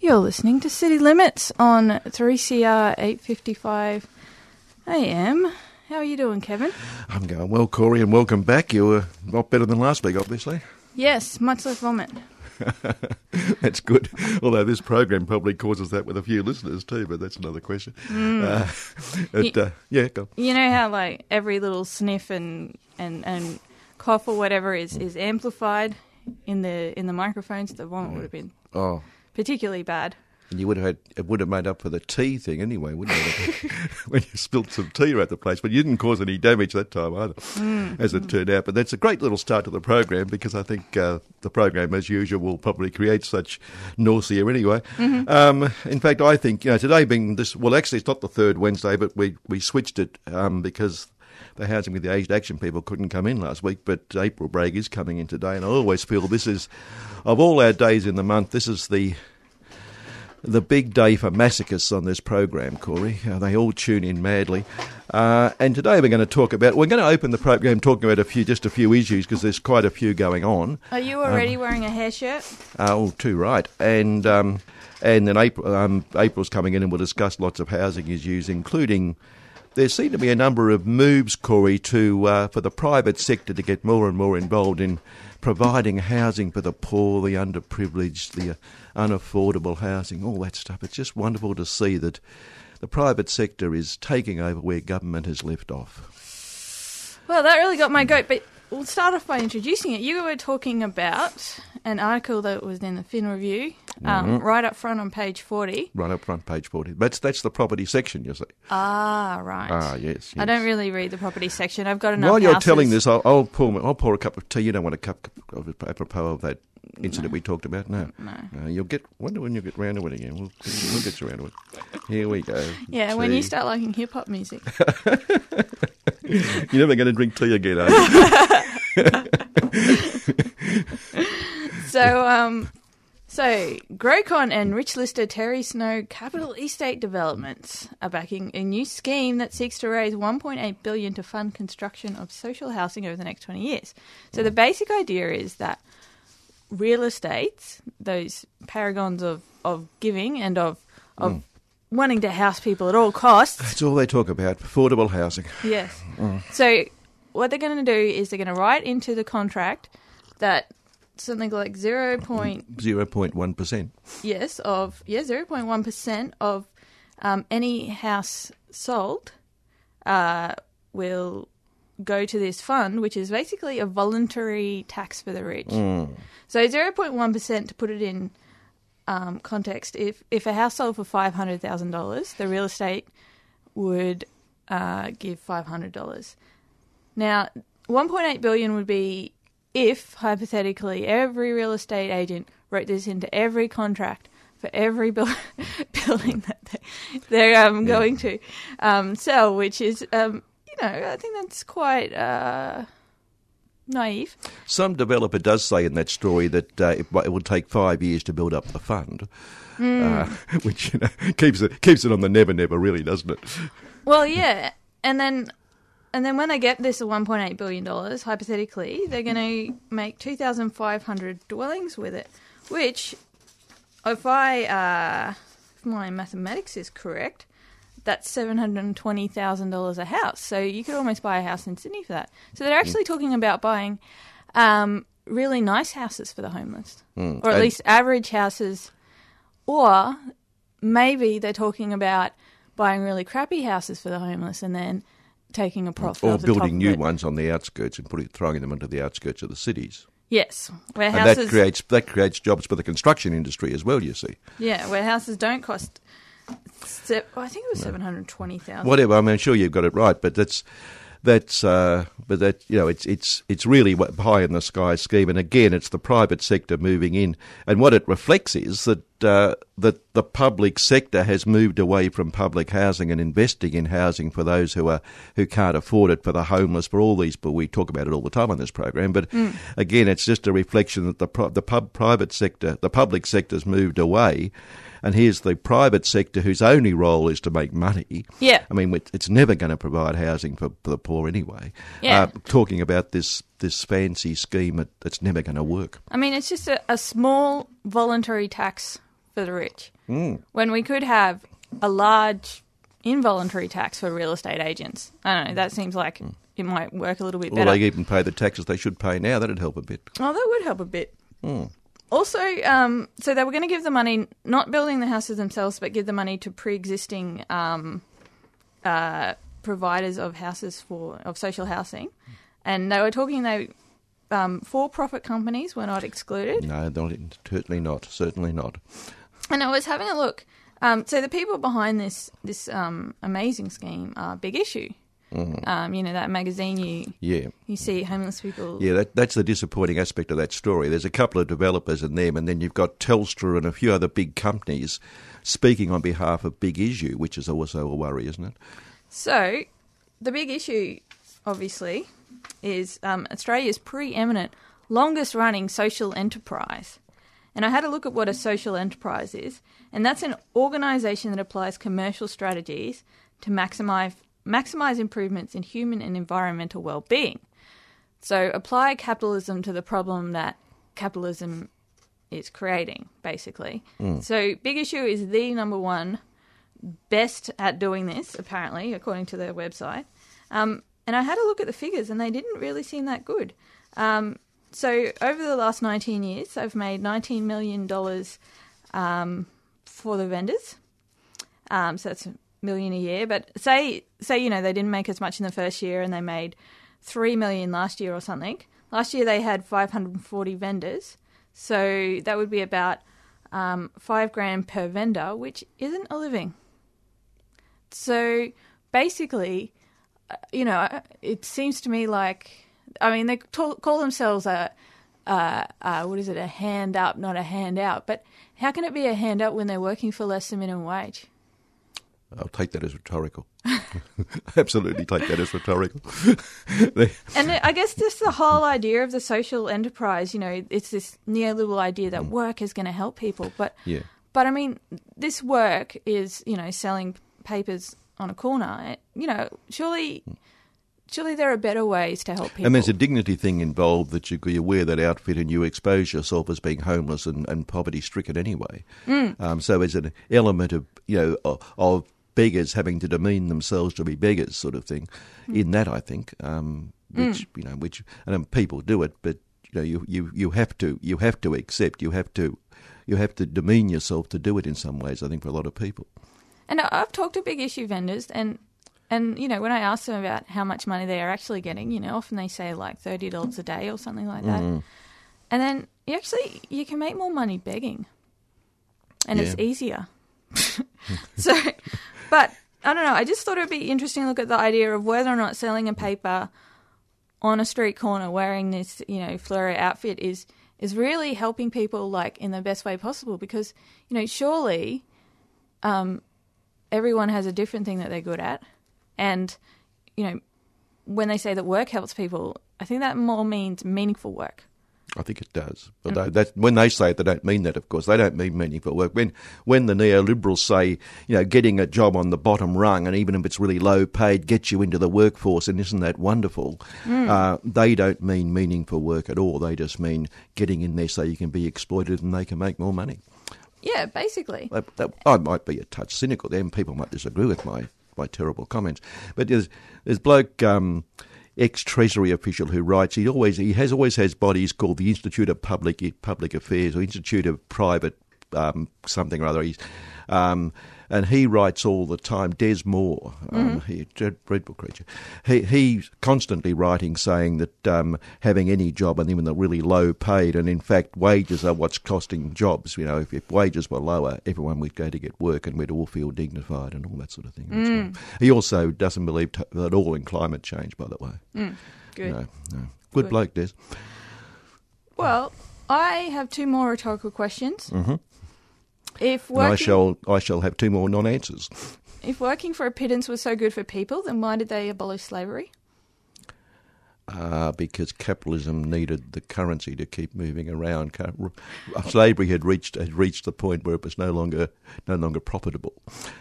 You're listening to City Limits on 3CR 855 AM. How are you doing, Kevin? I'm going well, Corey, and welcome back. You were a lot better than last week, obviously. Yes, much less vomit. that's good. Although this program probably causes that with a few listeners too, but that's another question. Uh, it, uh, yeah, go. You know how like every little sniff and and, and cough or whatever is, is amplified in the in the microphones. The vomit would have been Oh, particularly bad. and you would have had, it would have made up for the tea thing anyway, wouldn't it? when you spilt some tea around the place, but you didn't cause any damage that time either, as it turned out. But that's a great little start to the program because I think uh, the program, as usual, will probably create such nausea anyway. Um, in fact, I think you know today being this. Well, actually, it's not the third Wednesday, but we we switched it um, because. The Housing with the Aged Action people couldn't come in last week, but April Bragg is coming in today, and I always feel this is, of all our days in the month, this is the the big day for masochists on this program, Corey. Uh, they all tune in madly. Uh, and today we're going to talk about, we're going to open the program talking about a few, just a few issues because there's quite a few going on. Are you already wearing a hair shirt? Uh, oh, too right. And, um, and then April, um, April's coming in and we'll discuss lots of housing issues, including there seem to be a number of moves, Corey, to uh, for the private sector to get more and more involved in providing housing for the poor, the underprivileged, the unaffordable housing, all that stuff. It's just wonderful to see that the private sector is taking over where government has left off. Well, that really got my goat, but we'll start off by introducing it. You were talking about an article that was in the Fin Review, um, right up front on page 40. Right up front, page 40. That's, that's the property section, you see. Ah, right. Ah, yes. I don't really read the property section. I've got enough While you're houses. telling this, I'll, I'll pour I'll pour a cup of tea. You don't want a cup of apropos of that incident we talked about. No, No. you'll get. Wonder when you'll get round to it again. We'll, we'll get you round to it. Here we go. Yeah, when you start liking hip hop music. you're never going to drink tea again, are you? So, um, so Grocon and Rich Lister Terry Snow Capital Estate Developments are backing a new scheme that seeks to raise 1.8 billion to fund construction of social housing over the next 20 years. So the basic idea is that real estates, those paragons of, of giving and of of wanting to house people at all costs, That's all they talk about. Affordable housing. Yes. So what they're going to do is they're going to write into the contract that something like zero point Zero point one percent. yes of yeah zero point one percent of um, any house sold uh, will go to this fund, which is basically a voluntary tax for the rich. So zero point one percent to put it in um, context, if if a house sold for five hundred thousand dollars, the real estate would uh, give five hundred dollars. Now, one point eight billion would be if hypothetically every real estate agent wrote this into every contract for every buil- building that they, they're um, going to um, sell, which is um, you know I think that's quite uh, naive. Some developer does say in that story that uh, it, it will take five years to build up the fund, uh, which you know, keeps it keeps it on the never never, really, doesn't it? Well, yeah, and then and then when they get this one point eight billion dollars, hypothetically, they're going to make two thousand five hundred dwellings with it. Which, if I uh, if my mathematics is correct, that's seven hundred and twenty thousand dollars a house. So you could almost buy a house in Sydney for that. So they're actually talking about buying um, really nice houses for the homeless, or at And- least average houses, or maybe they're talking about buying really crappy houses for the homeless and then taking a profit Or off the top building new ones on the outskirts and putting throwing them into the outskirts of the cities. Yes, where And that creates that creates jobs for the construction industry as well. You see, yeah, where houses don't cost. Se- I think it was seven hundred twenty thousand. whatever. I mean, I'm sure you've got it right, but that's that's uh, but that you know it's it's it's really high in the sky scheme, and again, it's the private sector moving in, and what it reflects is that uh, that the public sector has moved away from public housing and investing in housing for those who are who can't afford it, for the homeless, for all these. But we talk about it all the time on this program. But Mm. again, it's just a reflection that the the pub private sector, the public sector's moved away. And here's the private sector whose only role is to make money. Yeah. I mean, it's never going to provide housing for, for the poor anyway. Yeah. Uh, talking about this this fancy scheme that, that's never going to work. I mean, it's just a, a small voluntary tax for the rich. Mm. When we could have a large involuntary tax for real estate agents. I don't know, that seems like it might work a little bit Or better. they even pay the taxes they should pay now. That'd help a bit. Oh, that would help a bit. Hmm. Also, um, so they were going to give the money, not building the houses themselves, but give the money to pre-existing um, uh, providers of houses for of social housing, and they were talking they um, for-profit companies were not excluded. No, not, certainly not. Certainly not. And I was having a look. Um, so the people behind this this um, amazing scheme are Big Issue. Um, you know that magazine you Yeah. you see homeless people. Yeah, that, that's the disappointing aspect of that story. There's a couple of developers in them, and then you've got Telstra and a few other big companies speaking on behalf of Big Issue, which is also a worry, isn't it? So, the big issue, obviously, is um, Australia's preeminent, longest running social enterprise. And I had a look at what a social enterprise is, and that's an organisation that applies commercial strategies to maximise maximise improvements in human and environmental well-being. So, apply capitalism to the problem that capitalism is creating, basically. So, big issue is the number one best at doing this, apparently, according to their website. Um, and I had a look at the figures, and they didn't really seem that good. Um, so over the last 19 years, they've made $19 million um, for the vendors. Um, so that's million a year. But say, say you know, they didn't make as much in the first year, and they made three million last year or something. Last year they had 540 vendors, so that would be about um, five grand per vendor, which isn't a living. So basically, uh, you know, it seems to me like, I mean, they call themselves a, uh, uh, what is it, a hand up, not a handout. But how can it be a handout when they're working for less than minimum wage? I'll take that as rhetorical. Absolutely take that as rhetorical. And I guess just the whole idea of the social enterprise, you know, it's this neoliberal idea that work is going to help people. But, yeah. but I mean, this work is, you know, selling papers on a corner. You know, surely, surely there are better ways to help people. And there's a dignity thing involved that you, you wear that outfit and you expose yourself as being homeless and, and poverty stricken anyway. Mm. Um, so there's an element of you know of, of beggars having to demean themselves to be beggars, sort of thing, Mm. in that I think, um, which you know, which and um, people do it, but you know, you, you you have to you have to accept, you have to you have to demean yourself to do it in some ways. I think for a lot of people. And I've talked to big issue vendors, and and you know when I ask them about how much money they are actually getting, you know, often they say like thirty dollars a day or something like that. Mm. And then you actually you can make more money begging, and it's easier. so, but I don't know. I just thought it would be interesting to look at the idea of whether or not selling a paper on a street corner wearing this, you know, fluoro outfit is is really helping people like in the best way possible because you know surely um, everyone has a different thing that they're good at, and you know when they say that work helps people, I think that more means meaningful work. I think it does. But they, that, when they say it, they don't mean that, of course. They don't mean meaningful work. When, when the neoliberals say, you know, getting a job on the bottom rung, and even if it's really low paid, gets you into the workforce, and isn't that wonderful? Uh, they don't mean meaningful work at all. They just mean getting in there so you can be exploited and they can make more money. Yeah, basically. That, that, I might be a touch cynical then. people might disagree with my, my terrible comments. But there's there's bloke, um, ex Treasury official, who writes. He always he has always has bodies called the Institute of Public Public Affairs or Institute of Private um, something or other. He's, um, and he writes all the time. Des Moore, um, he, dreadful creature. He he's constantly writing, saying that um, having any job and even the really low paid, and in fact wages are what's costing jobs. You know, if, if wages were lower, everyone would go to get work, and we'd all feel dignified and all that sort of thing. Right. He also doesn't believe t- at all in climate change, by the way. Good. No, no. Good, Good. bloke, Des. Well, I have two more rhetorical questions. Mm-hmm. If And I shall I shall have two more non-answers. if working for a pittance was so good for people, then why did they abolish slavery? Uh, because capitalism needed the currency to keep moving around. Slavery had reached had reached the point where it was no longer no longer profitable.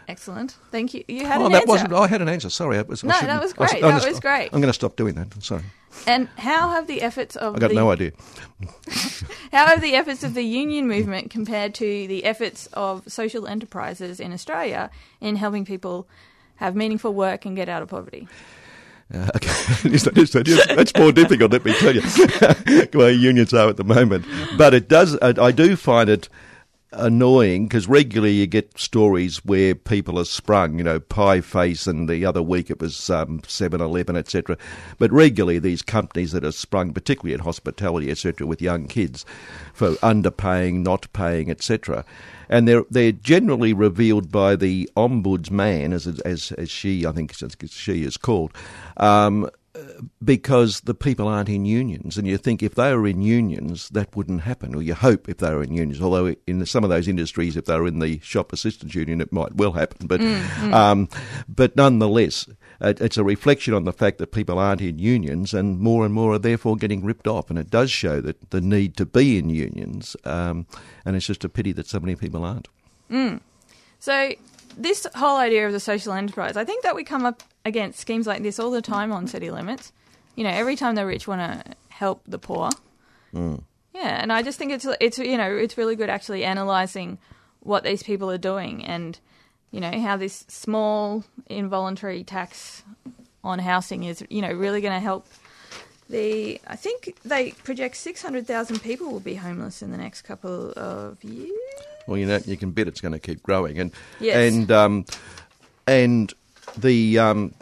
Excellent. Thank you. You had oh, an that answer. wasn't. I had an answer. Sorry, I was, I No, that was great. I'm That was great. I'm going to stop doing that. Sorry, And how have the efforts of I got the, no idea. how have the efforts of the union movement compared to the efforts of social enterprises in Australia in helping people have meaningful work and get out of poverty? Uh, okay. That is- more difficult, let me tell you, way unions are at the moment. But it does, I I do find it annoying because regularly you get stories where people are sprung, you know, Pie Face, and the other week it was um, 7 Eleven, etc. But regularly these companies that are sprung, particularly in hospitality, etc., with young kids for underpaying, not paying, etc. And they're they're generally revealed by the ombudsman, as as as she I think she is called, um, because the people aren't in unions. And you think if they were in unions, that wouldn't happen, or you hope if they were in unions. Although in some of those industries, if they were in the shop assistants union, it might well happen. But um, but nonetheless, it's a reflection on the fact that people aren't in unions, and more and more are therefore getting ripped off. And it does show that the need to be in unions. Um, and it's just a pity that so many people aren't. So, this whole idea of the social enterprise, I think that we come up against schemes like this all the time on city limits. You know, every time the rich want to help the poor. Mm. Yeah, and I just think it's it's you know it's really good actually analyzing what these people are doing and you know how this small involuntary tax on housing is you know really going to help the I think they project 600,000 people will be homeless in the next couple of years. Well, you know, you can bet it's going to keep growing, and Yes. and um, and the um,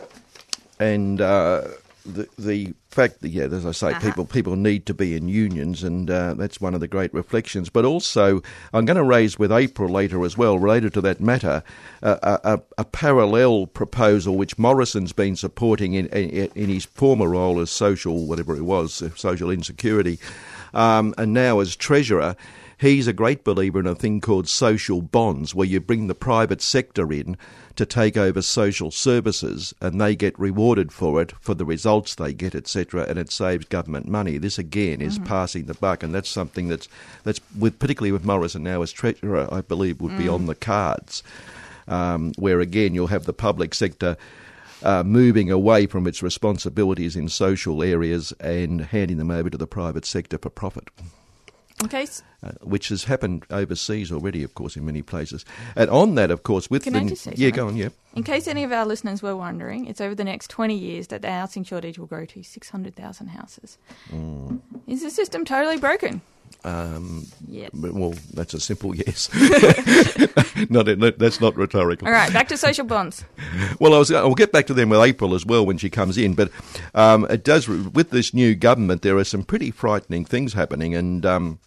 and uh, the the fact that yeah, as I say, Uh-huh. people people need to be in unions, and uh, that's one of the great reflections. But also, I'm going to raise with April later as well, related to that matter, uh, a, a, parallel proposal which Morrison's been supporting in, in in his former role as social whatever it was, social insecurity, um, and now as treasurer. He's a great believer in a thing called social bonds, where you bring the private sector in to take over social services and they get rewarded for it, for the results they get, etc., and it saves government money. This again is passing the buck, and that's something that's, that's with, particularly with Morrison now as Treasurer, I believe would be on the cards, um, where again you'll have the public sector. Uh, moving away from its responsibilities in social areas and handing them over to the private sector for profit Okay, uh, which has happened overseas already, of course, in many places. And on that, of course, with Can the I just say yeah, go on, yeah. In case any of our listeners were wondering, it's over the next 20 years that the housing shortage will grow to 600,000 houses. Is the system totally broken? Um, well, that's a simple yes. not, not- that's not rhetorical. All right, back to social bonds. Well, I was, I'll get back to them with April as well when she comes in. But um, it does with this new government, there are some pretty frightening things happening, and um,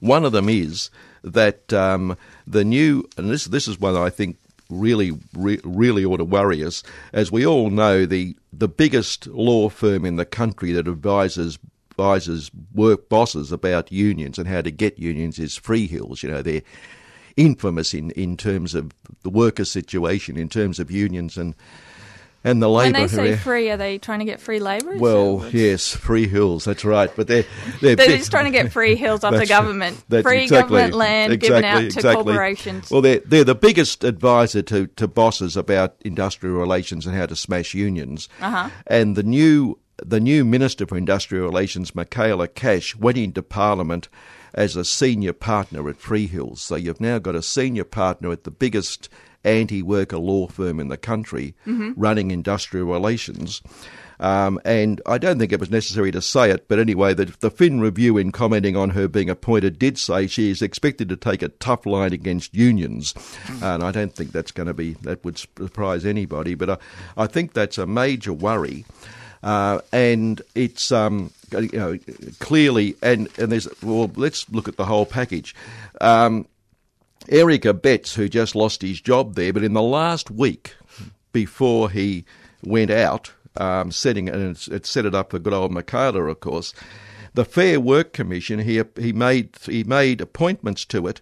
one of them is that um, the new, and this this is one I think really re- really ought to worry us. As we all know, the the biggest law firm in the country that advises advises work bosses about unions and how to get unions is Freehills. You know, they're infamous in, in terms of the worker situation, in terms of unions and and the labour. When they say free, are they trying to get free labour? Well, that- yes, free hills. That's right, but they're they're, They're just trying to get free hills off the government. free exactly- government land given exactly, out to corporations. Well, they're they're the biggest advisor to, to bosses about industrial relations and how to smash unions. Uh-huh. And the new the new minister for industrial relations, Michaela Cash, went into Parliament as a senior partner at Freehills. So you've now got a senior partner at the biggest anti-worker law firm in the country, Mm-hmm. running industrial relations. Um, and I don't think it was necessary to say it, but anyway, the, the Fin Review, in commenting on her being appointed, did say she is expected to take a tough line against unions. And I don't think that's going to be, that would surprise anybody, but I, I think that's a major worry. Uh, and it's um, you know clearly and and there's well let's look at the whole package. Um, Eric Abetz, who just lost his job there, but in the last week before he went out, um, setting and it, it set it up for good old Michaela, of course. The Fair Work Commission, he he made he made appointments to it,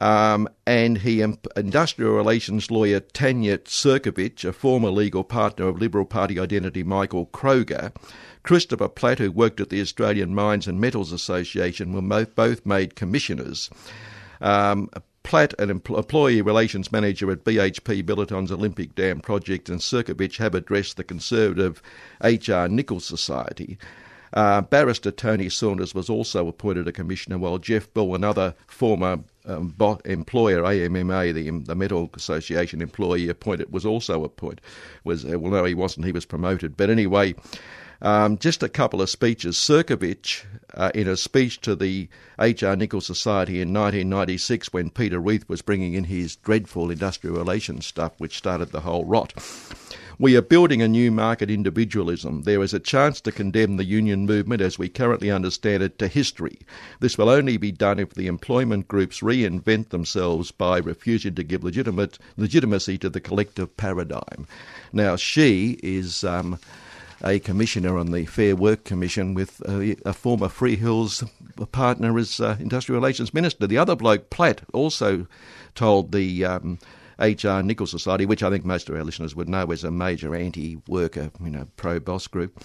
um, and he industrial relations lawyer Tanya Cirkovich, a former legal partner of Liberal Party identity Michael Kroger, Christopher Platt, who worked at the Australian Mines and Metals Association, were both made commissioners. Um, Platt, an employee relations manager at BHP Billiton's Olympic Dam project, and Cirkovich have addressed the conservative HR Nicholls Society. Uh, barrister Tony Saunders was also appointed a commissioner, while Jeff Bull, another former um, employer, AMMA, the, the Metal Association employee appointed, was also appointed. Was uh, well, no, he wasn't. He was promoted. But anyway, um, just a couple of speeches. Cirkovich, uh, in a speech to the H.R. Nicholls Society in 1996, when Peter Reith was bringing in his dreadful industrial relations stuff, which started the whole rot. We are building a new market individualism. There is a chance to condemn the union movement as we currently understand it to history. This will only be done if the employment groups reinvent themselves by refusing to give legitimate legitimacy to the collective paradigm. Now, she is. Um, a commissioner on the Fair Work Commission with a, a former Freehills partner as uh, Industrial Relations Minister. The other bloke, Platt, also told the um, HR Nicholls Society, which I think most of our listeners would know is a major anti-worker, you know, pro-boss group.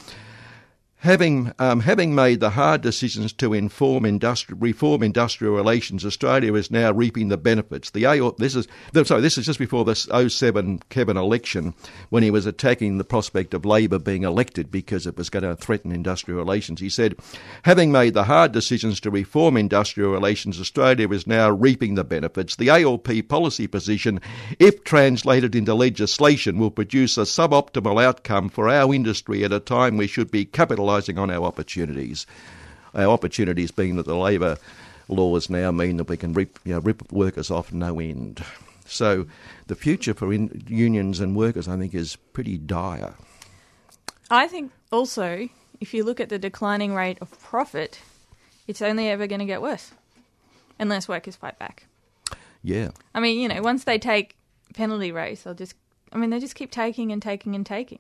Having, um, having made the hard decisions to inform industri- reform industrial relations, Australia is now reaping the benefits. The A- this is sorry, this is just before the 07 Kevin election when he was attacking the prospect of Labor being elected because it was going to threaten industrial relations. He said, having made the hard decisions to reform industrial relations, Australia is now reaping the benefits. The ALP policy position, if translated into legislation, will produce a suboptimal outcome for our industry at a time we should be capitalising capitalising on our opportunities. Our opportunities being that the labour laws now mean that we can rip, you know, rip workers off no end. So the future for in, unions and workers, I think, is pretty dire. I think also, if you look at the declining rate of profit, it's only ever going to get worse unless workers fight back. Yeah. I mean, you know, once they take penalty rates, they'll just, I mean, they just keep taking and taking and taking.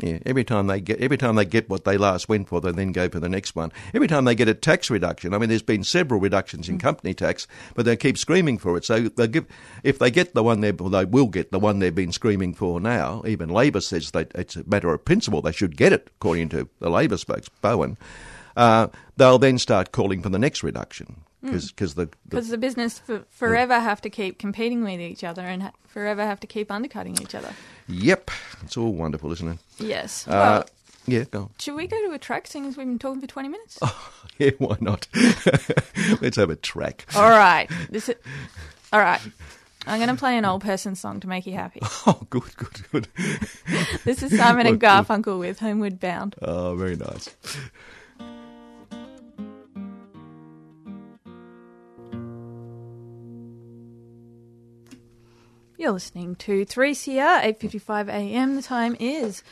Yeah, every time they get every time they get what they last went for, they then go for the next one. Every time they get a tax reduction, I mean, there's been several reductions in mm. company tax, but they keep screaming for it. So they give if they get the one they well, they will get the one they've been screaming for now. Even Labor says that it's a matter of principle they should get it, according to the Labor spokesman Bowen. Uh, they'll then start calling for the next reduction because mm. the because the, the, business for, forever have to keep competing with each other and ha- forever have to keep undercutting each other. Yep, it's all wonderful, isn't it? Yes. Uh, well, yeah, go on. Should we go to a track, seeing as we've been talking for twenty minutes? Oh, yeah, why not? Let's have a track. All right. This is, all right. I'm going to play an old person song to make you happy. Oh, good, good, good. this is Simon and Garfunkel with Homeward Bound. Oh, very nice. You're listening to 3CR, 8.55 a.m. The time is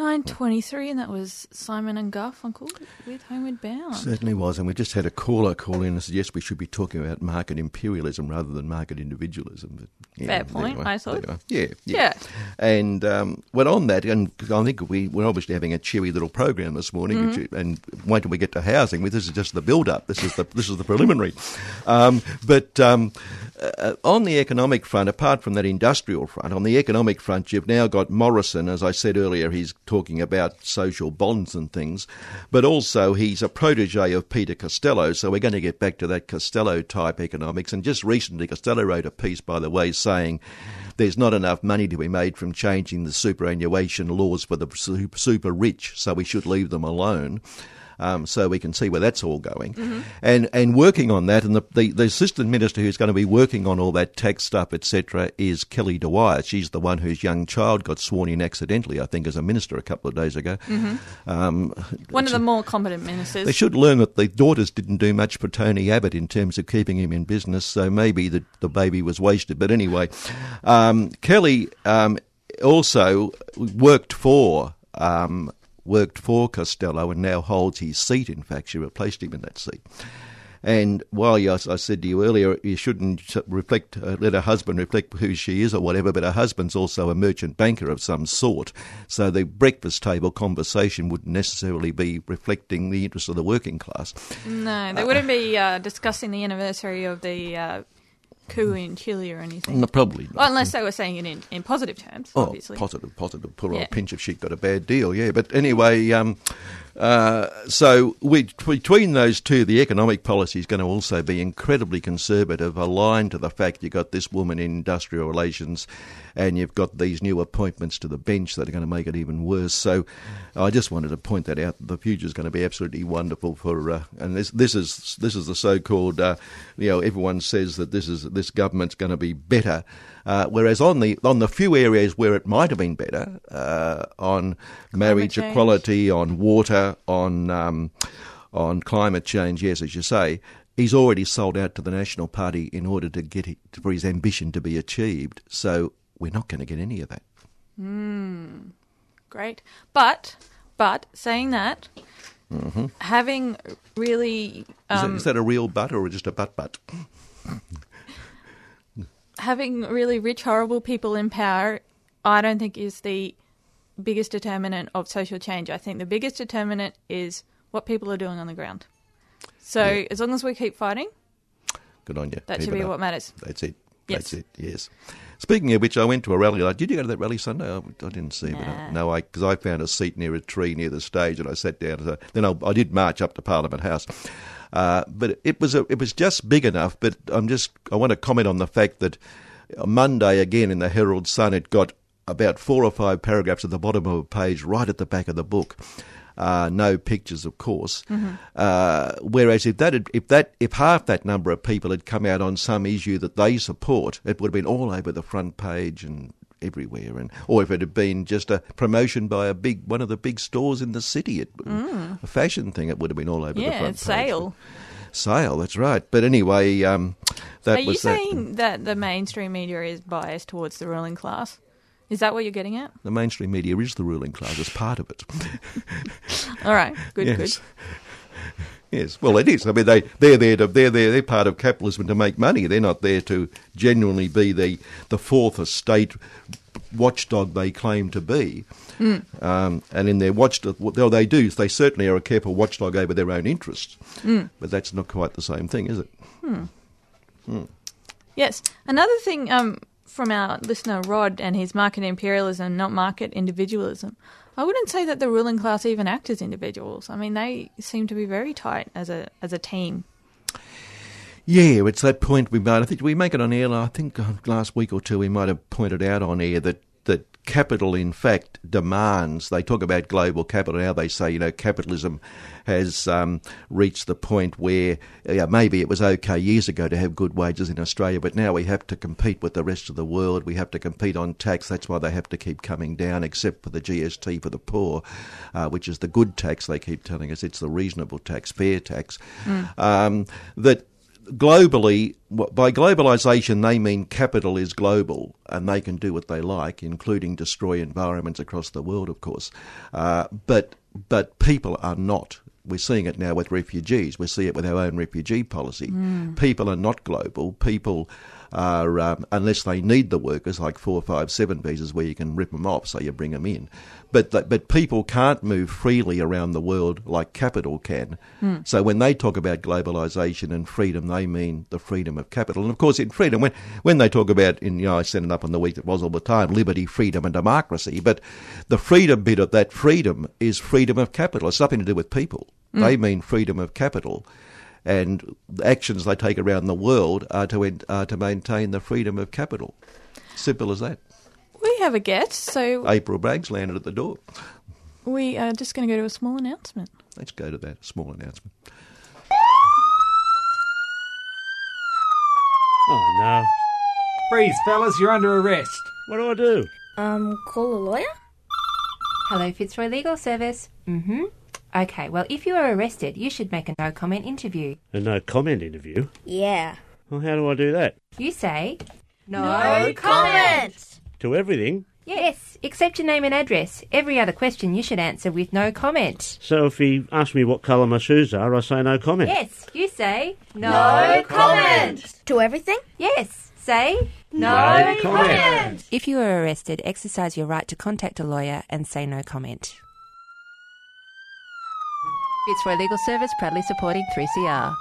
9.23 and that was Simon and Garfunkel with Homeward Bound. Certainly was. And we just had a caller call in and said, "Yes, we should be talking about market imperialism rather than market individualism." But, yeah, Fair point, anyway, I thought. Yeah, yeah. yeah. And um, well, on that, and I think we, we're obviously having a cheery little program this morning, mm-hmm. which, and wait till we get to housing. This is just the build-up. This is the, this is the preliminary. Um, but... Um, uh, on the economic front, apart from that industrial front, on the economic front, you've now got Morrison, as I said earlier, he's talking about social bonds and things, but also he's a protege of Peter Costello, so we're going to get back to that Costello type economics. And just recently, Costello wrote a piece, by the way, saying there's not enough money to be made from changing the superannuation laws for the super rich, so we should leave them alone. Um, so we can see where that's all going, and and working on that. And the, the, the assistant minister who's going to be working on all that tax stuff, etc., is Kelly Dwyer. She's the one whose young child got sworn in accidentally, I think, as a minister a couple of days ago. Um, One of the more competent ministers. they should learn that the daughters didn't do much for Tony Abbott in terms of keeping him in business, so maybe the, the baby was wasted. But anyway, um, Kelly um, also worked for. Um, worked for Costello and now holds his seat. In fact, she replaced him in that seat. And while I said to you earlier, you shouldn't reflect, uh, let her husband reflect who she is or whatever, but her husband's also a merchant banker of some sort. So the breakfast table conversation wouldn't necessarily be reflecting the interests of the working class. no, they wouldn't be uh, discussing the anniversary of the uh, coup in Chile or anything. No, probably not. Well, unless they were saying it in, in positive terms, Oh, obviously. positive, positive. Poor Yeah. old Pinochet got a bad deal, yeah. But anyway, um, uh, so we, between those two, the economic policy is going to also be incredibly conservative, aligned to the fact you've got this woman in industrial relations and you've got these new appointments to the bench that are going to make it even worse. So I just wanted to point that out. The future is going to be absolutely wonderful for, uh, and this this is this is the so-called, uh, you know, everyone says that this is this government's going to be better. Uh, whereas on the on the few areas where it might have been better, uh, on marriage equality, on water, on um, on climate change, yes, as you say, he's already sold out to the National Party in order to get it, for his ambition to be achieved. So we're not going to get any of that. Great. But, but saying that, Mm-hmm. having really Is, um, that, is that a real butt or just a butt butt? having really rich, horrible people in power, I don't think is the biggest determinant of social change. I think the biggest determinant is what people are doing on the ground. So Yeah. as long as we keep fighting, Good on you. that Keep should be up. what matters. That's it. Yes. That's it. Yes. Speaking of which, I went to a rally. Like, Did you go to that rally Sunday? I, I didn't see, but I, no, I because I found a seat near a tree near the stage, and I sat down. So then I, I did march up to Parliament House, uh, but it was a, it was just big enough. But I'm just I want to comment on the fact that Monday again in the Herald Sun, it got about four or five paragraphs at the bottom of a page, right at the back of the book. Uh, no pictures, of course. Uh, whereas if that had, if that if half that number of people had come out on some issue that they support, it would have been all over the front page and everywhere. And or if it had been just a promotion by a big one of the big stores in the city, it, a fashion thing, it would have been all over the Yeah, front it's page. sale. Sale, that's right. But anyway, um, that Are you was that. saying that the mainstream media is biased towards the ruling class? Is that what you're getting at? The mainstream media is the ruling class, as part of it. All right, good, yes. good. Yes, well, it is. I mean, they they're there to they're there. They're part of capitalism to make money. They're not there to genuinely be the the fourth estate watchdog they claim to be. Um, and in their watchdog, well, they do. They certainly are a careful watchdog over their own interests. But that's not quite the same thing, is it? Yes. Another thing um, from our listener Rod and his market imperialism, not market individualism. I wouldn't say that the ruling class even act as individuals. I mean, they seem to be very tight as a as a team. Yeah, it's that point we made. I think we make it on air. I think uh, last week or two we might have pointed out on air that capital, in fact, demands. They talk about global capital now. They say you know capitalism has um, reached the point where yeah, maybe it was okay years ago to have good wages in Australia, but now we have to compete with the rest of the world. We have to compete on tax. That's why they have to keep coming down, except for the GST for the poor, uh, which is the good tax. They keep telling us it's the reasonable tax, fair tax. Um, that globally, by globalisation, they mean capital is global and they can do what they like, including destroy environments across the world, of course. Uh, but but people are not. We're seeing it now with refugees. We see it with our own refugee policy. People are not global. People are, um, unless they need the workers, like four, five, seven visas, where you can rip them off, so you bring them in. But th- but people can't move freely around the world like capital can. So when they talk about globalisation and freedom, they mean the freedom of capital. And of course, in freedom, when when they talk about, in you know, I send it up on the week that was all the time, liberty, freedom, and democracy. But the freedom bit of that freedom is freedom of capital. It's nothing to do with people. They mean freedom of capital and the actions they take around the world are to en- are to maintain the freedom of capital. Simple as that. We have a guest, so April Braggs landed at the door. we are just going to go to a small announcement. let's go to that small announcement. Oh no. Freeze, fellas, you're under arrest. What do I do? Um, call a lawyer? Hello, Fitzroy Legal Service. Mm hmm. Okay, well, if you are arrested, you should make a no comment interview. A no comment interview? Yeah. Well, how do I do that? You say, No comment! To everything? Yes, except your name and address. Every other question you should answer with no comment. So if he asks me what colour my shoes are, I say no comment. Yes, you say, No comment! To everything? Yes, say, No comment. If you are arrested, exercise your right to contact a lawyer and say no comment. Fitzroy Legal Service proudly supporting 3CR.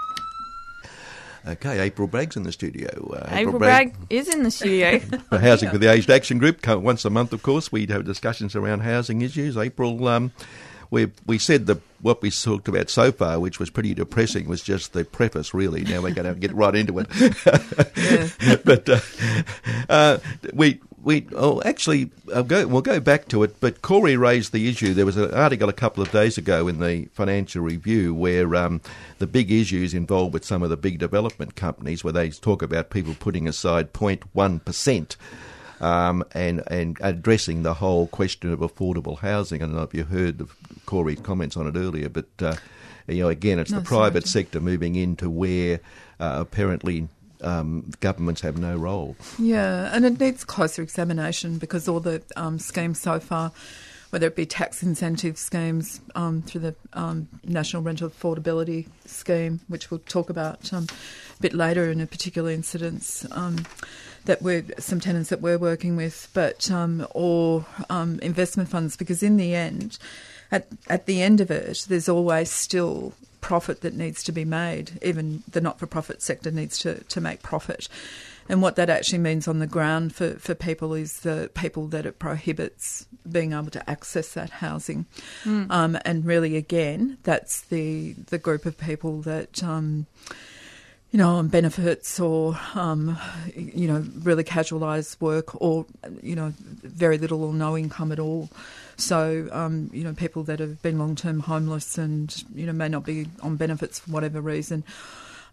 Okay, April Bragg's in the studio. Uh, April Bragg is in the studio. for Housing for the Aged Action Group. Once a month, of course, we have discussions around housing issues. April, um, we we said that what we talked about so far, which was pretty depressing, was just the preface. Really, now we're going to get right into it. but uh, uh, we. We oh actually I'll go, we'll go back to it. But Corey raised the issue. There was an article a couple of days ago in the Financial Review where um, the big issues involved with some of the big development companies, where they talk about people putting aside 0.1 percent um, and and addressing the whole question of affordable housing. I don't know if you heard of Corey's comments on it earlier, but uh, you know, again, it's No, the private Jim. sector moving into where uh, apparently um, governments have no role. Yeah, and it needs closer examination because all the um, schemes so far, whether it be tax incentive schemes um, through the um, National Rental Affordability Scheme, which we'll talk about um, a bit later in a particular incidence, um, that we're some tenants that we're working with, but um, or um, investment funds, because in the end, at at the end of it, there's always still profit that needs to be made. Even the not-for-profit sector needs to, to make profit. And what that actually means on the ground for, for people is the people that it prohibits being able to access that housing. Um, and really, again, that's the the group of people that. Um, you know, on benefits or, um, you know, really casualised work or, you know, very little or no income at all. So, um, you know, people that have been long term homeless and, you know, may not be on benefits for whatever reason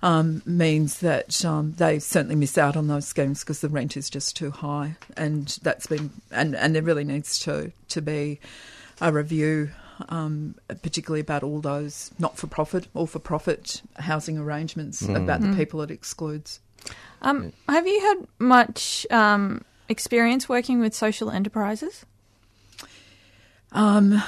um, means that um, they certainly miss out on those schemes because the rent is just too high. And that's been, and, and there really needs to, to be a review um, particularly about all those not for profit or for profit housing arrangements about the people it excludes. Um, have you had much um, experience working with social enterprises? Um,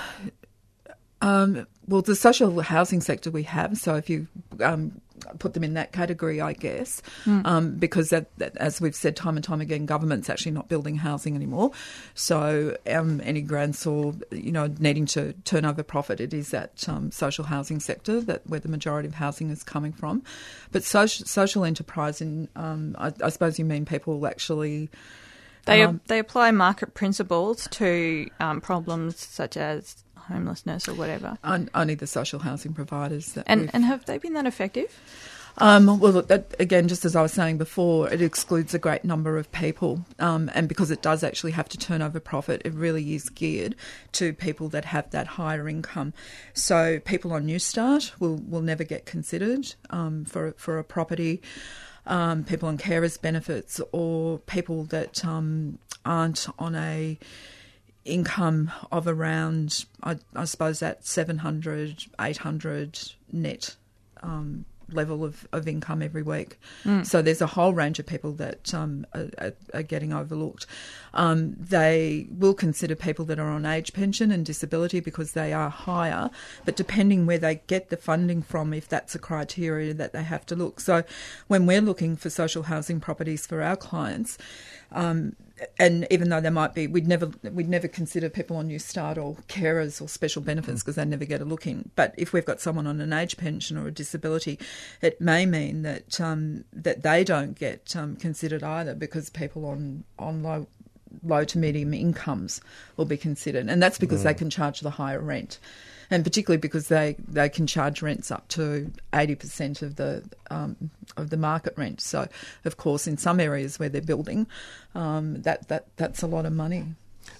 um, well, the social housing sector we have, so if you um, put them in that category, I guess, um, because that, that, as we've said time and time again, government's actually not building housing anymore. So um, any grants or you know needing to turn over profit, it is that um, social housing sector that where the majority of housing is coming from. But social social enterprise, in um, I, I suppose you mean people actually. They Um, they apply market principles to um, problems such as homelessness or whatever. on- Only the social housing providers And and have they been that effective? Um, well, that, again, just as I was saying before, it excludes a great number of people, um, and because it does actually have to turn over profit, it really is geared to people that have that higher income. So people on New Start will will never get considered um, for for a property. Um, people on carers benefits or people that um, aren't on a income of around, I, I suppose, that 700, 800 net um, level of, of income every week. So there's a whole range of people that um, are, are, are getting overlooked. Um, they will consider people that are on age pension and disability because they are higher, but depending where they get the funding from, if that's a criteria that they have to look. So when we're looking for social housing properties for our clients, um, and even though there might be, we'd never we'd never consider people on New Start or carers or special benefits because they never get a look in. But if we've got someone on an age pension or a disability, it may mean that um, that they don't get um, considered either because people on on low low to medium incomes will be considered, and that's because they can charge the higher rent. And particularly because they, they can charge rents up to eighty percent of the um, of the market rent. So, of course, in some areas where they're building, um, that, that that's a lot of money.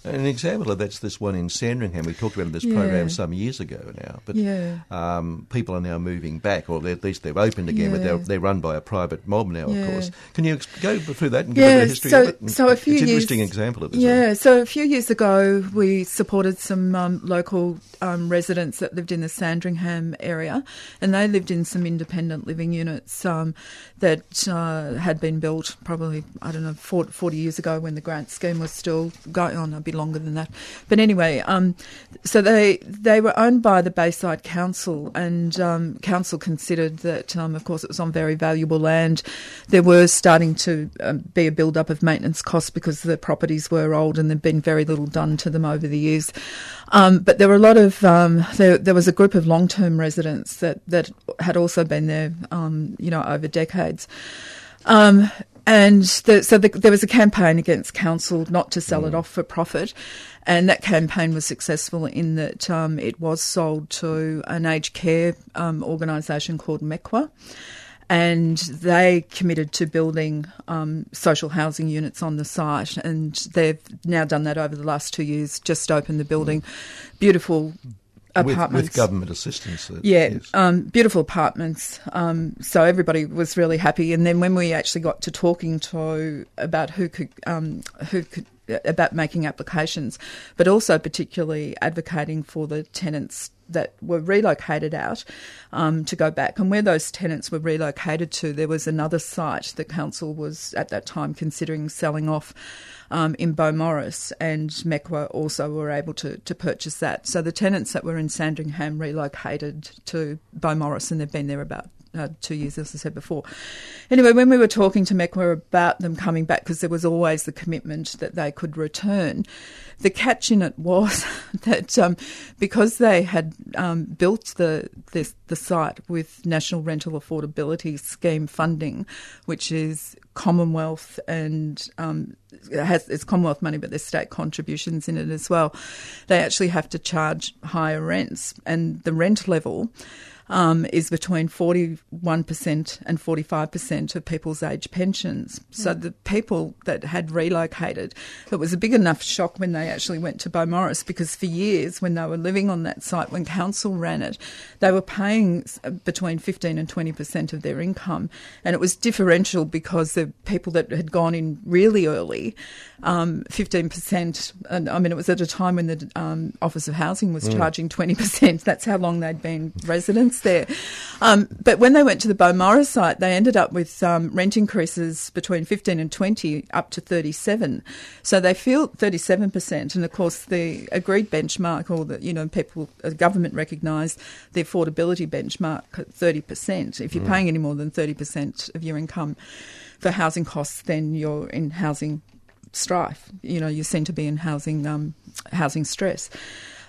An example of that's this one in Sandringham. We talked about this Yeah. program some years ago now, but Yeah. um, people are now moving back, or at least they've opened again, but they're, they're run by a private mob now, Yeah. of course. Can you ex- go through that and give a Yeah, of history so of it? so a few it's an years, interesting example of this. Yeah, so a few years ago, we supported some um, local um, residents that lived in the Sandringham area, and they lived in some independent living units um, that uh, had been built probably I don't know 40, 40 years ago when the grant scheme was still going on. Bit longer than that, but anyway, um, so they they were owned by the Bayside Council, and um, council considered that, um, of course, it was on very valuable land. There were starting to um, be a build up of maintenance costs because the properties were old and there'd been very little done to them over the years. Um, but there were a lot of um, there, there was a group of long term residents that that had also been there, you know, over decades. Um, and the, so the, there was a campaign against council not to sell it off for profit, and that campaign was successful in that um, it was sold to an aged care um, organisation called MECWA, and they committed to building um, social housing units on the site, and they've now done that over the last two years. Just opened the building, beautiful With, apartments with government assistance. uh, yeah, yes. um, beautiful apartments. Um, so everybody was really happy. And then when we actually got to talking to about who could um, who could about making applications, but also particularly advocating for the tenants that were relocated out um, to go back. And where those tenants were relocated to, there was another site the council was at that time considering selling off um, in Beaumaris, and MECWA also were able to, to purchase that. So the tenants that were in Sandringham relocated to Beaumaris, and they've been there about uh, two years, as I said before. Anyway, when we were talking to MECWA about them coming back, because there was always the commitment that they could return, the catch in it was that um, because they had um, built the this, the site with National Rental Affordability Scheme funding, which is Commonwealth and um, it has it's Commonwealth money, but there's state contributions in it as well. They actually have to charge higher rents, and the rent level um, is between 41% and 45% of people's age pensions. So the people that had relocated, it was a big enough shock when they actually went to Beaumaris because for years when they were living on that site, when council ran it, they were paying between 15 and 20% of their income. And it was differential because the people that had gone in really early, um, 15%, and I mean, it was at a time when the um, Office of Housing was charging 20%. That's how long they'd been residents there. Um, but when they went to the Beaumaris site, they ended up with um, rent increases between 15 and 20 up to 37. So they feel 37%. And of course, the agreed benchmark, or the, you know, people, the government recognised the affordability benchmark at 30%. If you're paying any more than 30% of your income for housing costs, then you're in housing strife. You know, you seem to be in housing um, housing stress.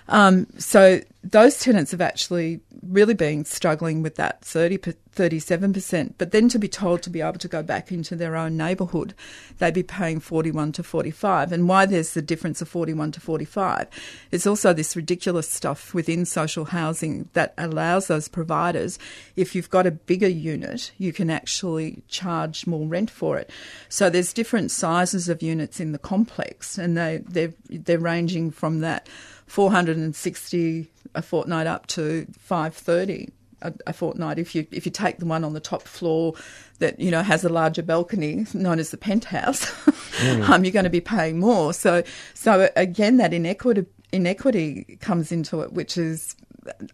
Um, so those tenants have actually really been struggling with that 30, 37%. But then to be told to be able to go back into their own neighbourhood, they'd be paying 41 to 45. And why there's the difference of 41 to 45 is also this ridiculous stuff within social housing that allows those providers, if you've got a bigger unit, you can actually charge more rent for it. So there's different sizes of units in the complex, and they, they're, they're ranging from that 460 a fortnight up to 530 a, a fortnight if you if you take the one on the top floor that you know has a larger balcony known as the penthouse um, you're going to be paying more so so again that inequity inequity comes into it which is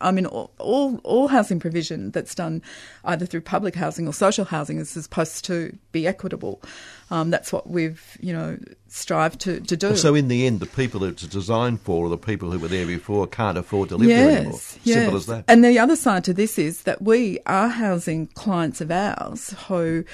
I mean, all, all, all housing provision that's done either through public housing or social housing is supposed to be equitable. Um, that's what we've, you know, strived to, to do. So in the end, the people that it's designed for, or the people who were there before, can't afford to live there anymore. Simple as that. And the other side to this is that we are housing clients of ours who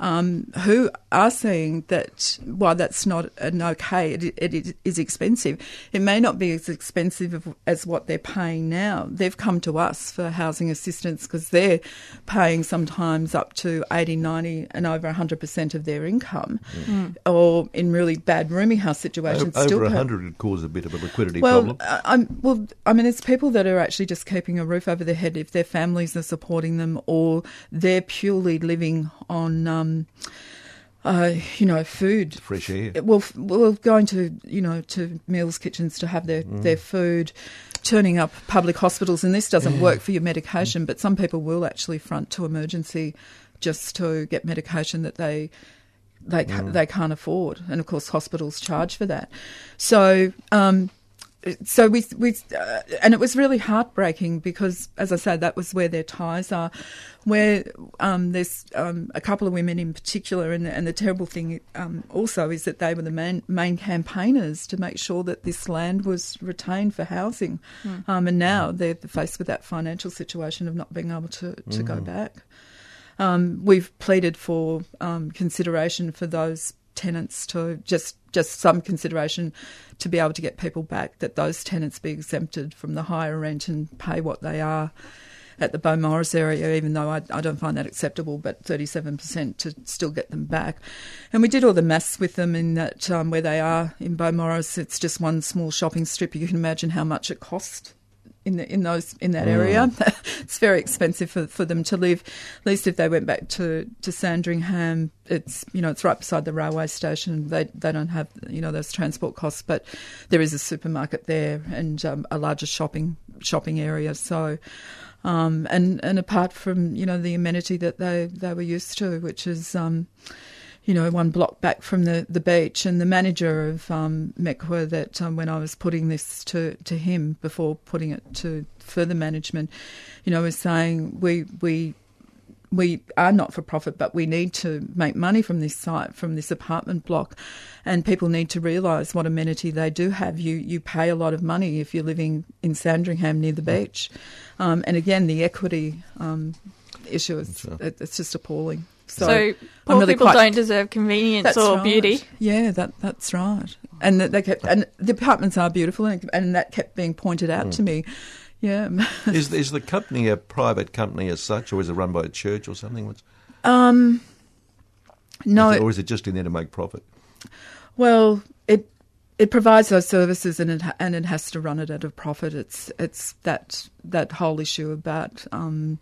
um, who are seeing that while that's not an okay, it, it is expensive. It may not be as expensive as what they're paying now. They've come to us for housing assistance because they're paying sometimes up to 80, 90 and over 100% of their income. Or in really bad rooming house situations, O- still Over pay- 100 would cause a bit of a liquidity well, problem. I- I'm, well, I mean, it's people that are actually just keeping a roof over their head if their families are supporting them, or they're purely living on um, uh, you know, food, Fresh air. well, well, going to you know to meals kitchens to have their Mm. their food, turning up public hospitals, and this doesn't work for your medication, but some people will actually front to emergency just to get medication that they they ca- Mm. they can't afford, and of course hospitals charge for that. So. Um, so we we uh, and it was really heartbreaking because, as I said, that was where their ties are. Where um, there's um, a couple of women in particular, and, and the terrible thing um, also is that they were the main main campaigners to make sure that this land was retained for housing, um, and now they're faced with that financial situation of not being able to to go back. Um, we've pleaded for um, consideration for those tenants to just just some consideration to be able to get people back. That those tenants be exempted from the higher rent and pay what they are at the Beaumaris area, even though I, I don't find that acceptable, but 37% to still get them back. And we did all the maths with them in that um, where they are in Beaumaris, it's just one small shopping strip. You can imagine how much it cost in the, in those in that area. it's very expensive for, for them to live. At least if they went back to, to Sandringham, it's you know it's right beside the railway station. They they don't have you know those transport costs, but there is a supermarket there and um, a larger shopping shopping area. So. Um, and and apart from you know the amenity that they, they were used to, which is um, you know, one block back from the, the beach. And the manager of um, MECWA, that um, when I was putting this to, to him before putting it to further management, you know, was saying we we we are not for profit, but we need to make money from this site, from this apartment block, and people need to realise what amenity they do have. You you pay a lot of money if you're living in Sandringham near the beach, um, and again the equity um, issue is it's just appalling. So, So, I'm poor really people quite- don't deserve convenience That's or right. beauty. Yeah, that that's right. And that they kept and the apartments are beautiful, and, and that kept being pointed out to me. Yeah. is is the company a private company as such, or is it run by a church or something? What's, um. No, or is it just in there to make profit? Well, it it provides those services and it and it has to run it at a profit. It's it's that that whole issue about um,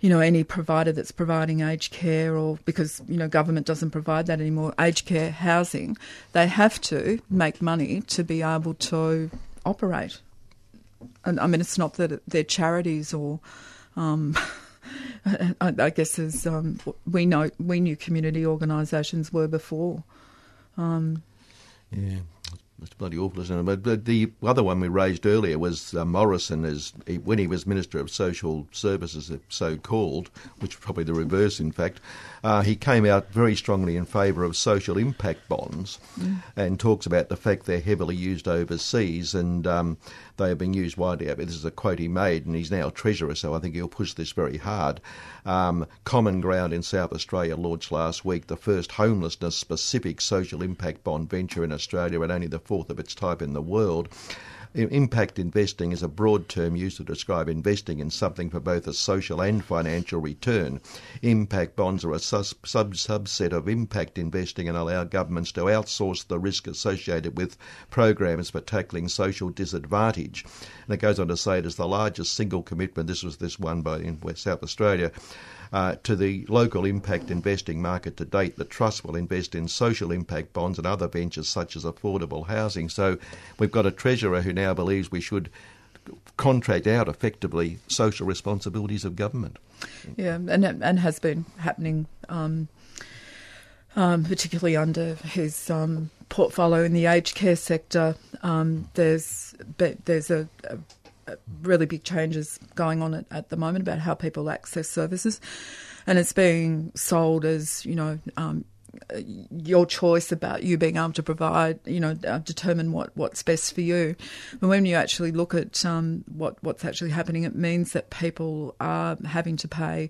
you know any provider that's providing aged care or because you know government doesn't provide that anymore. Aged care housing, they have to make money to be able to operate. And I mean, it's not that they're charities or. Um, I, I guess as um, we know, we knew community organisations were before. Um, Yeah, it's bloody awful, isn't it? But, the other one we raised earlier was uh, Morrison, as he, when he was Minister of Social Services, so called, which was probably the reverse, in fact. Uh, he came out very strongly in favour of social impact bonds, and talks about the fact they're heavily used overseas, and um, they have been used widely. This is a quote he made, and he's now treasurer, so I think he'll push this very hard. Um, Common Ground in South Australia launched last week the first homelessness specific social impact bond venture in Australia and only the fourth of its type in the world. Impact investing is a broad term used to describe investing in something for both a social and financial return. Impact bonds are a sub subset of impact investing and allow governments to outsource the risk associated with programs for tackling social disadvantage. And it goes on to say it is the largest single commitment. This was this one by in South Australia. Uh, to the local impact investing market to date, the trust will invest in social impact bonds and other ventures such as affordable housing. So we've got a treasurer who now believes we should contract out effectively social responsibilities of government. yeah, and and has been happening, um, um, particularly under his um, portfolio in the aged care sector. Um, there's there's a, a, a really big changes going on at, at the moment about how people access services, and it's being sold as you know. Um, your choice about you being able to provide, you know, uh, determine what, what's best for you. But when you actually look at um, what what's actually happening, it means that people are having to pay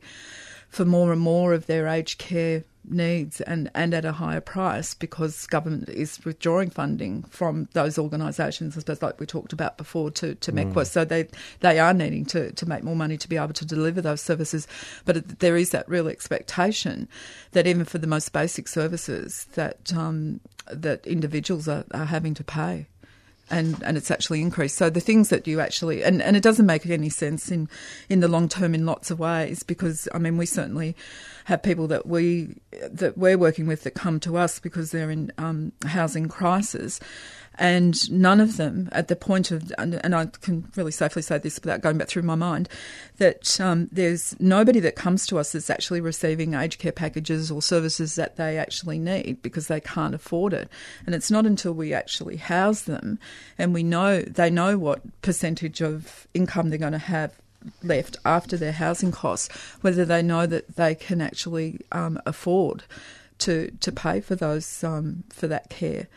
for more and more of their aged care needs and, and at a higher price because government is withdrawing funding from those organisations, I suppose, like we talked about before, to, to MECWA. So they, they are needing to, to make more money to be able to deliver those services. But there is that real expectation that even for the most basic services that, um, that individuals are, are having to pay. And, and it's actually increased. So the things that you actually and, and it doesn't make any sense in in the long term in lots of ways because I mean we certainly have people that we that we're working with that come to us because they're in um, housing crisis. And none of them, at the point of, and, I can really safely say this without going back through my mind, that um, there's nobody that comes to us that's actually receiving aged care packages or services that they actually need because they can't afford it. And it's not until we actually house them and we know they know what percentage of income they're going to have left after their housing costs, whether they know that they can actually um, afford to to pay for those um, for that care,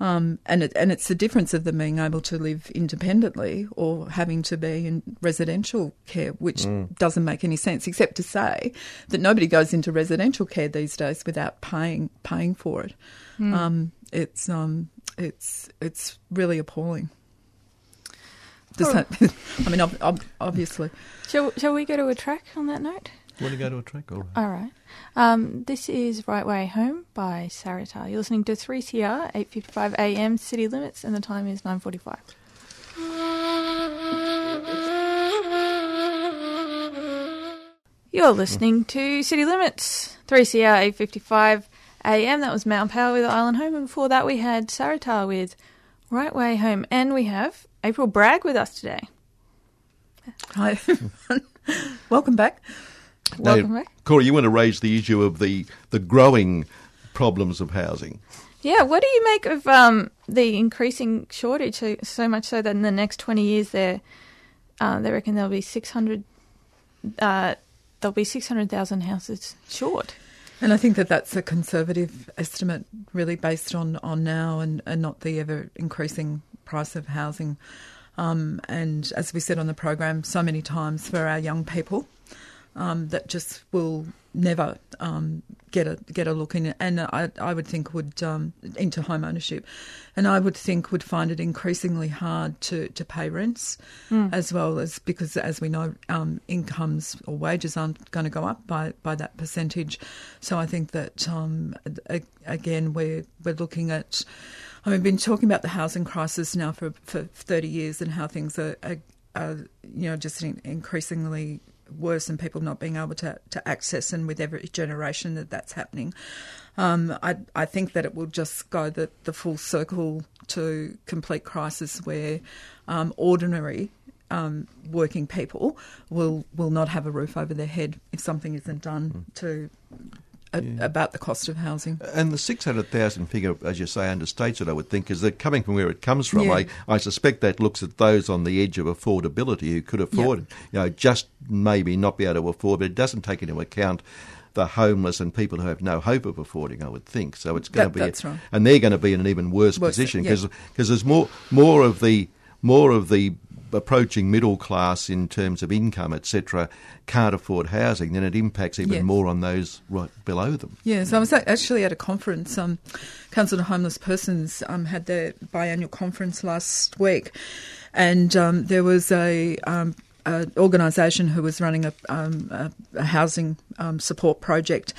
um, and it, and it's the difference of them being able to live independently or having to be in residential care, which Mm. doesn't make any sense, except to say that nobody goes into residential care these days without paying paying for it. Mm. Um, it's um, it's it's really appalling. Does that, I mean, ob- ob- obviously. Shall, shall we go to a track on that note? Want to go to a track? All right. All right. Um, this is Right Way Home by Saratar. You're listening to 3CR, 8.55 a.m. City Limits, and the time is 9.45. You're listening to City Limits, 3CR, 8.55 a.m. That was Mau Power with Island Home, and before that we had Saratar with Right Way Home, and we have April Bragg with us today. Hi. Welcome back. Welcome now, back. Corey, you want to raise the issue of the, the growing problems of housing. Yeah, what do you make of um, the increasing shortage? So, so much so that in the next twenty years, there, uh, they reckon there'll be six hundred, uh, there'll be six hundred thousand houses short. And I think that that's a conservative estimate, really based on, on now and, and not the ever increasing price of housing. Um, and as we said on the program so many times, for our young people, um, that just will never um, get a get a look in, and I, I would think would um, into home ownership, and I would think would find it increasingly hard to, to pay rents, Mm. as well as because as we know, um, incomes or wages aren't going to go up by, by that percentage. So I think that um, a- again we're we're looking at. I mean, we've been talking about the housing crisis now for, for 30 years and how things are, are, are you know, just in, increasingly worse and people not being able to, to access and with every generation that that's happening. Um, I, I think that it will just go the, the full circle to complete crisis where um, ordinary um, working people will will not have a roof over their head if something isn't done to a, about the cost of housing. And the 600,000 figure, as you say, understates it, I would think, is that coming from where it comes from. Yeah. I, I suspect that looks at those on the edge of affordability who could afford it, you know, just maybe not be able to afford, but it doesn't take into account the homeless and people who have no hope of affording, I would think. So it's going That- to be, that's right. and they're going to be in an even worse, Worse, position yeah. because there's more more of the more of the approaching middle class in terms of income, etc., can't afford housing, then it impacts even Yes. more on those right below them. Yeah, so I was actually at a conference. Um, Council to Homeless Persons um, had their biannual conference last week, and um, there was a, um, a organisation who was running a, um, a, a housing um, support project,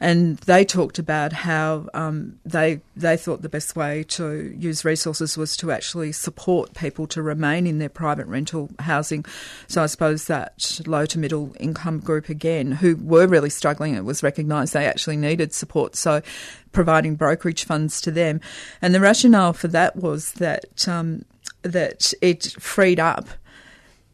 and they talked about how um, they they thought the best way to use resources was to actually support people to remain in their private rental housing. So I suppose that low to middle income group again, who were really struggling, it was recognised they actually needed support. So providing brokerage funds to them, and the rationale for that was that um, that it freed up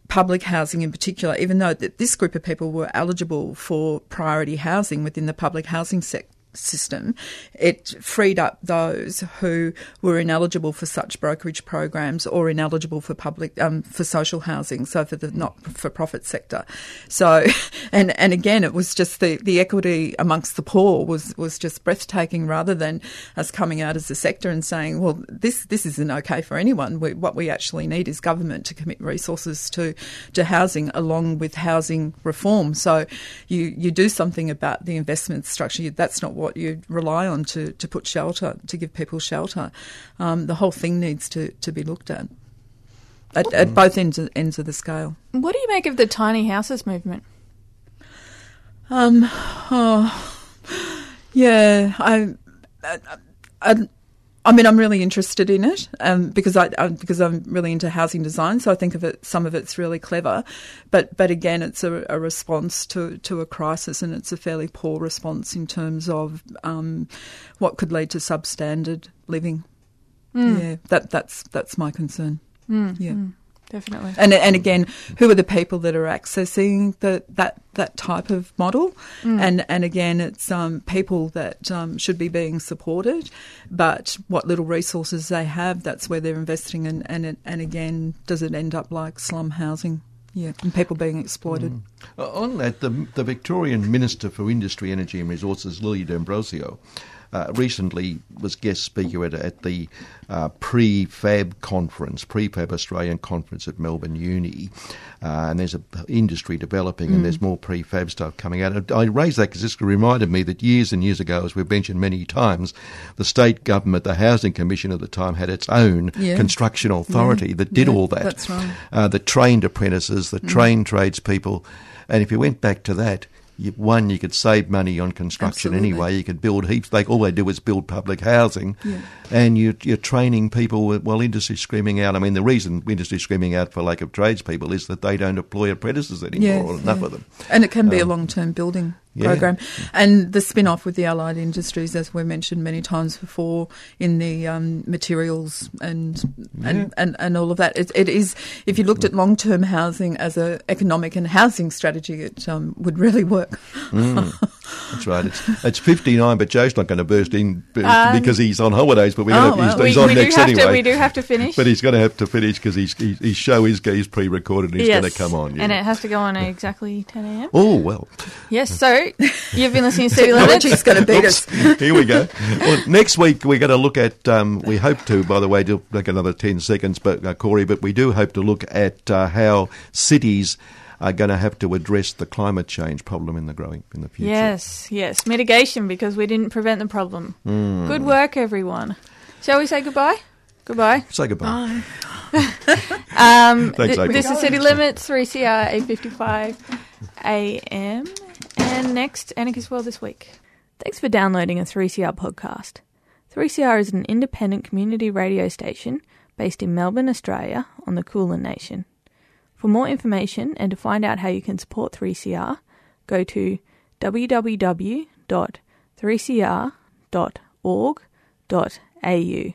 public housing in particular, even though th- this group of people were eligible for priority housing within the public housing sec- system, it freed up those who were ineligible for such brokerage programs or ineligible for public um, for social housing, so for the not for profit sector. So, and and again, it was just the, the equity amongst the poor was was just breathtaking, rather than us coming out as a sector and saying, well, this this isn't okay for anyone. We, what we actually need is government to commit resources to to housing along with housing reform. So, you you do something about the investment structure. That's not what you rely on to, to put shelter, to give people shelter. Um, the whole thing needs to, to be looked at at, at both ends of, ends of the scale. What do you make of the tiny houses movement? Um, oh, yeah, I, I, I, I mean, I'm really interested in it um, because I, I because I'm really into housing design. So I think of it. Some of it's really clever, but but again, it's a, a response to to a crisis, and it's a fairly poor response in terms of um, what could lead to substandard living. Mm. Yeah, that that's that's my concern. Mm, Yeah. mm, definitely. And and again, who are the people that are accessing the, that that type of model? Mm. And and again, it's um, people that um, should be being supported, but what little resources they have, that's where they're investing. And and and again, does it end up like slum housing? Yeah, and people being exploited. Uh, On that, the, the Victorian Minister for Industry, Energy and Resources, Lily D'Ambrosio, uh, recently was guest speaker at, at the uh, Prefab conference, Prefab Australian conference at Melbourne Uni, uh, and there's a industry developing, and Mm. there's more prefab stuff coming out. I raised that because this reminded me that years and years ago, as we've mentioned many times, the state government, the housing commission at the time, had its own Yeah. construction authority Yeah. that did Yeah, all that. that's right. Uh, that trained apprentices, that Mm. trained tradespeople, and if you went back to that. You, one, you could save money on construction Absolutely. anyway. You could build heaps. Like all they do is build public housing, Yeah. and you, you're training people. with- Well, industry's screaming out. I mean, the reason industry's screaming out for lack of tradespeople is that they don't employ apprentices anymore, Yes, or enough yeah. of them. And it can be a Um, long term building yeah. program. And the spin off with the allied industries, as we mentioned many times before, in the um, materials and, and, Yeah. and, and all of that. It, it is, if you looked at long term housing as an economic and housing strategy, it um, would really work. Mm, that's right. It's, it's 59, but Joe's not going to burst in Um, because he's on holidays. But we're oh, gonna, he's, well. he's We- on we next have to- anyway. we do have to finish. But he's going to have to finish because his, his, his show is he's pre-recorded and he's yes. going to come on. And know. it has to go on at exactly 10 a.m. Oh well. Yes, so you've been listening to City Limits. Technology's going to beat us. Here we go. Well, next week we're going to look at. Um, we hope to, by the way, to take another ten seconds, but uh, Corey. But we do hope to look at uh, how cities are going to have to address the climate change problem in the growing in the future. Yes, yes. Mitigation because we didn't prevent the problem. Mm. Good work, everyone. Shall we say goodbye? Goodbye. Say goodbye. Um, Thanks, th- this is City Limits, 3CR 855 AM. And next, Anarchist World this week. Thanks for downloading a 3CR podcast. 3CR is an independent community radio station based in Melbourne, Australia, on the Kulin Nation. For more information and to find out how you can support 3CR, go to www.3cr.org.au.